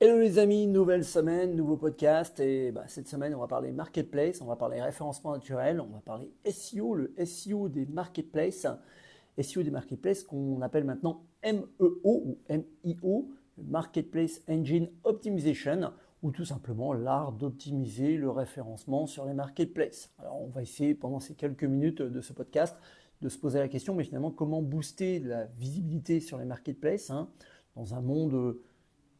Hello les amis, nouvelle semaine, nouveau podcast et bah, cette semaine on va parler marketplace, on va parler référencement naturel, on va parler SEO, le SEO des marketplaces, SEO des marketplaces qu'on appelle maintenant MEO ou MIO, Marketplace Engine Optimization ou tout simplement l'art d'optimiser le référencement sur les marketplaces. Alors on va essayer pendant ces quelques minutes de ce podcast de se poser la question mais finalement comment booster la visibilité sur les marketplaces hein, dans un monde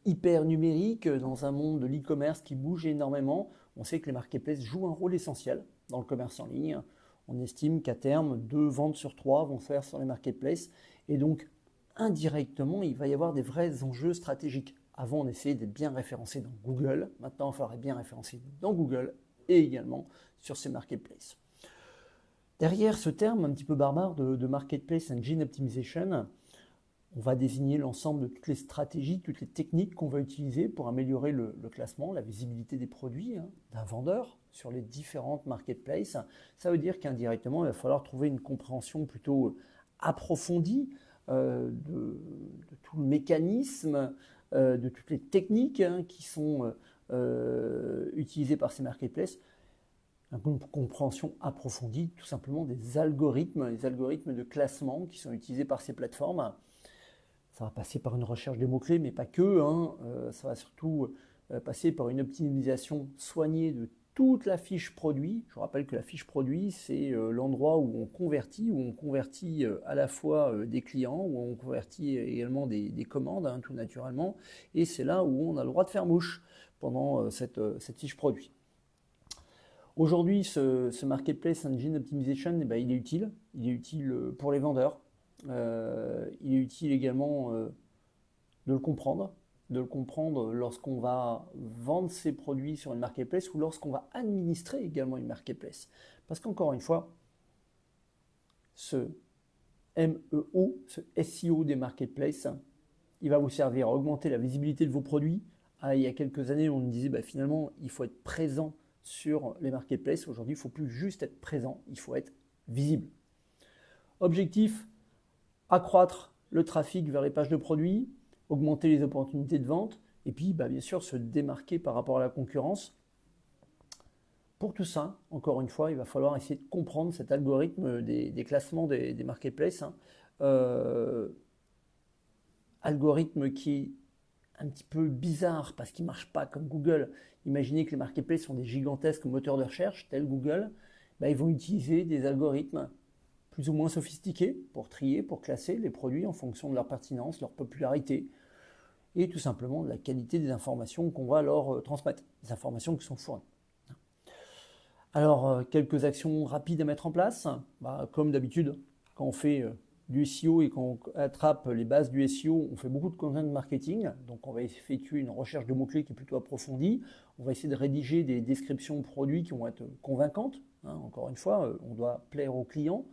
hyper numérique, dans un monde de l'e-commerce qui bouge énormément, on sait que les marketplaces jouent un rôle essentiel dans le commerce en ligne. On estime qu'à terme, deux ventes sur trois vont se faire sur les marketplaces. Et donc, indirectement, il va y avoir des vrais enjeux stratégiques. Avant, on essayait d'être bien référencé dans Google. Maintenant, on faudrait bien référencer dans Google et également sur ces marketplaces. Derrière ce terme un petit peu barbare de, de Marketplace Engine Optimization, on va désigner l'ensemble de toutes les stratégies, toutes les techniques qu'on va utiliser pour améliorer le, classement, la visibilité des produits hein, d'un vendeur sur les différentes marketplaces. Ça veut dire qu'indirectement, il va falloir trouver une compréhension plutôt euh, approfondie euh, de, tout le mécanisme, euh, de toutes les techniques hein, qui sont utilisées par ces marketplaces une compréhension approfondie tout simplement des algorithmes, les algorithmes de classement qui sont utilisés par ces plateformes. Ça va passer par une recherche des mots-clés, mais pas que. Hein. Euh, ça va surtout euh, passer par une optimisation soignée de toute la fiche produit. Je rappelle que la fiche produit, c'est euh, l'endroit où on convertit, où on convertit à la fois des clients, où on convertit également des, commandes, hein, tout naturellement. Et c'est là où on a le droit de faire mouche pendant cette, fiche produit. Aujourd'hui, ce, Marketplace Engine Optimization, eh ben, il est utile. Il est utile pour les vendeurs, euh, il est utile également euh, de le comprendre, de le comprendre lorsqu'on va vendre ses produits sur une marketplace ou lorsqu'on va administrer également une marketplace. Parce qu'encore une fois, ce MEO, ce SEO des marketplaces, il va vous servir à augmenter la visibilité de vos produits. Ah, il y a quelques années, on disait bah, finalement, il faut être présent sur les marketplaces. Aujourd'hui, il ne faut plus juste être présent, il faut être visible. Objectif, accroître le trafic vers les pages de produits, augmenter les opportunités de vente, et puis bah, bien sûr se démarquer par rapport à la concurrence. Pour tout ça, encore une fois, il va falloir essayer de comprendre cet algorithme des, classements des, marketplaces. Hein. Euh, algorithme qui est un petit peu bizarre parce qu'il ne marche pas comme Google. Imaginez que les marketplaces sont des gigantesques moteurs de recherche, tels Google. Bah, ils vont utiliser des algorithmes plus ou moins sophistiqués pour trier, pour classer les produits en fonction de leur pertinence, leur popularité et tout simplement de la qualité des informations qu'on va leur euh, transmettre, des informations qui sont fournies. Alors, euh, quelques actions rapides à mettre en place. Bah, comme d'habitude, quand on fait euh, du SEO et qu'on attrape les bases du SEO, on fait beaucoup de content marketing. Donc, on va effectuer une recherche de mots-clés qui est plutôt approfondie. On va essayer de rédiger des descriptions de produits qui vont être convaincantes. Hein. encore une fois, on doit plaire aux clients.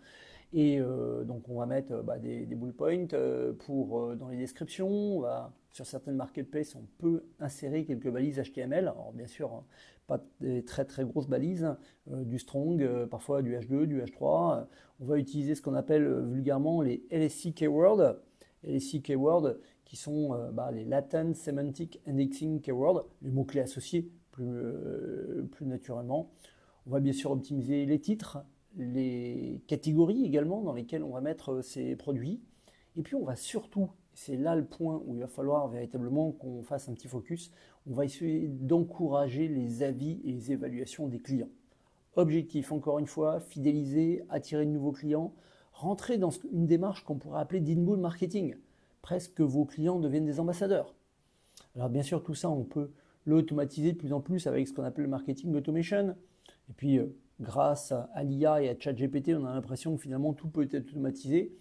Et euh, donc on va mettre euh, bah, des, bullet points euh, pour, dans les descriptions. sur certaines marketplaces, on peut insérer quelques balises HTML. Alors bien sûr, hein, pas des très très grosses balises, du strong, parfois du H2, du H3. on va utiliser ce qu'on appelle vulgairement les LSC keywords. LSC keywords qui sont bah, les Latent Semantic Indexing keywords, les mots-clés associés plus, plus naturellement. On va bien sûr optimiser les titres, les catégories également dans lesquelles on va mettre euh, ces produits. Et puis on va surtout, c'est là le point où il va falloir véritablement qu'on fasse un petit focus, on va essayer d'encourager les avis et les évaluations des clients. Objectif, encore une fois, fidéliser, attirer de nouveaux clients, rentrer dans une démarche qu'on pourrait appeler d'inbound marketing. Presque que vos clients deviennent des ambassadeurs. Alors bien sûr, tout ça, on peut l'automatiser de plus en plus avec ce qu'on appelle le marketing automation. Et puis, euh, grâce à l'IA et à ChatGPT, on a l'impression que finalement tout peut être automatisé.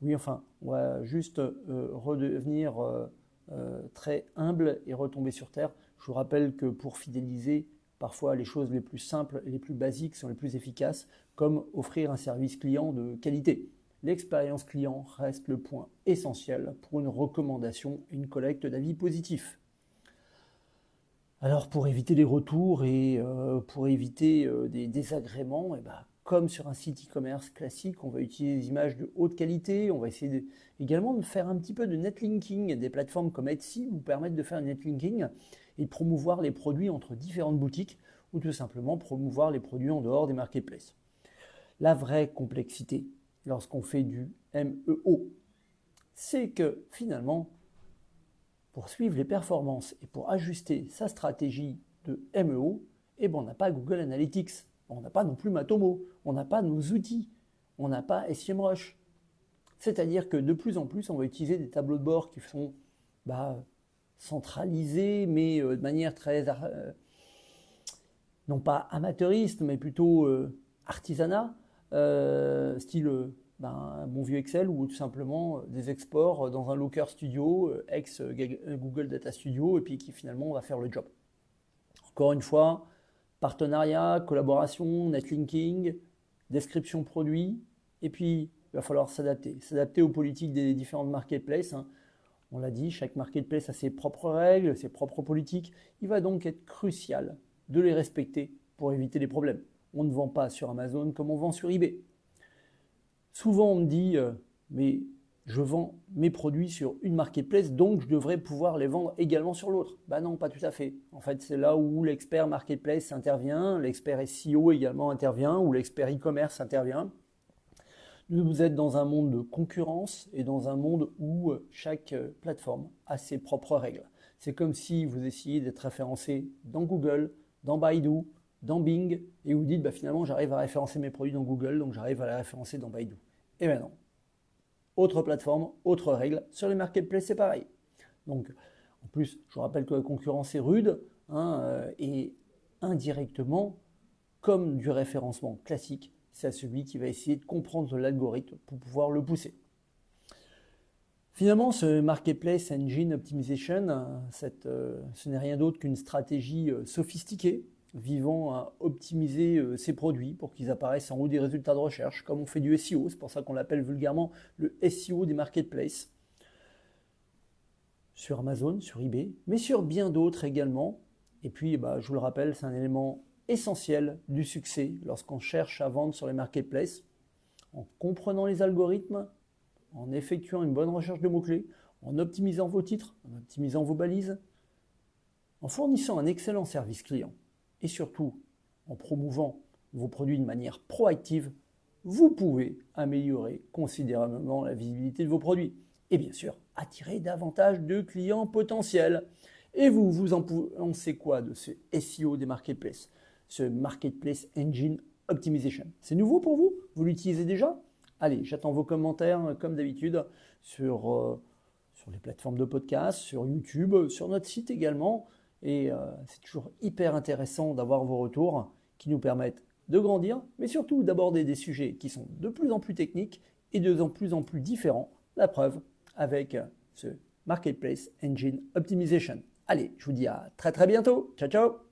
Oui, enfin, on va juste euh, redevenir euh, euh, très humble et retomber sur terre. Je vous rappelle que pour fidéliser, parfois les choses les plus simples et les plus basiques sont les plus efficaces, comme offrir un service client de qualité. L'expérience client reste le point essentiel pour une recommandation et une collecte d'avis positifs. Alors pour éviter les retours et euh, pour éviter euh, des désagréments, eh ben, comme sur un site e-commerce classique, on va utiliser des images de haute qualité, on va essayer également de faire un petit peu de netlinking. Des plateformes comme Etsy vous permettent de faire un netlinking et de promouvoir les produits entre différentes boutiques ou tout simplement promouvoir les produits en dehors des marketplaces. La vraie complexité lorsqu'on fait du MEO, c'est que finalement, pour suivre les performances et pour ajuster sa stratégie de MEO, eh ben, on n'a pas Google Analytics, on n'a pas non plus Matomo, on n'a pas nos outils, on n'a pas SEMrush. C'est-à-dire que de plus en plus, on va utiliser des tableaux de bord qui sont bah, centralisés, mais euh, de manière très, euh, non pas amateuriste, mais plutôt euh, artisanat, style ben, un bon vieux Excel ou tout simplement des exports dans un Locker Studio, ex Google Data Studio, et puis qui finalement va faire le job. Encore une fois, partenariat, collaboration, netlinking, description produit, et puis il va falloir s'adapter, s'adapter aux politiques des différentes marketplaces. Hein. On l'a dit, chaque marketplace a ses propres règles, ses propres politiques. Il va donc être crucial de les respecter pour éviter les problèmes. On ne vend pas sur Amazon comme on vend sur eBay. Souvent on me dit, euh, mais je vends mes produits sur une marketplace, donc je devrais pouvoir les vendre également sur l'autre. Bah non, pas tout à fait. En fait, c'est là où l'expert marketplace intervient, l'expert SEO également intervient, ou l'expert e-commerce intervient. Vous êtes dans un monde de concurrence et dans un monde où chaque plateforme a ses propres règles. C'est comme si vous essayez d'être référencé dans Google, dans Baidu, dans Bing, et vous dites bah, finalement j'arrive à référencer mes produits dans Google, donc j'arrive à les référencer dans Baidu. Et maintenant, autre plateforme, autre règle. Sur les marketplaces, c'est pareil. Donc, en plus, je vous rappelle que la concurrence est rude hein, euh, et indirectement, comme du référencement classique, c'est à celui qui va essayer de comprendre l'algorithme pour pouvoir le pousser. Finalement, ce Marketplace Engine Optimization, euh, euh, ce n'est rien d'autre qu'une stratégie sophistiquée vivant à optimiser euh, ses produits pour qu'ils apparaissent en haut des résultats de recherche, comme on fait du SEO, c'est pour ça qu'on l'appelle vulgairement le SEO des marketplaces, sur Amazon, sur eBay, mais sur bien d'autres également. Et puis, bah, je vous le rappelle, c'est un élément essentiel du succès lorsqu'on cherche à vendre sur les marketplaces, en comprenant les algorithmes, en effectuant une bonne recherche de mots-clés, en optimisant vos titres, en optimisant vos balises, en fournissant un excellent service client et surtout en promouvant vos produits de manière proactive, vous pouvez améliorer considérablement la visibilité de vos produits. Et bien sûr attirer davantage de clients potentiels. Et vous, vous en pensez quoi de ce SEO des marketplaces, ce Marketplace Engine Optimization. C'est nouveau pour vous? Vous l'utilisez déjà? Allez, j'attends vos commentaires comme d'habitude sur, euh, sur les plateformes de podcast, sur YouTube, sur notre site également. Et euh, c'est toujours hyper intéressant d'avoir vos retours qui nous permettent de grandir, mais surtout d'aborder des sujets qui sont de plus en plus techniques et de plus en plus différents. La preuve avec ce Marketplace Engine Optimization. Allez, je vous dis à très très bientôt. Ciao ciao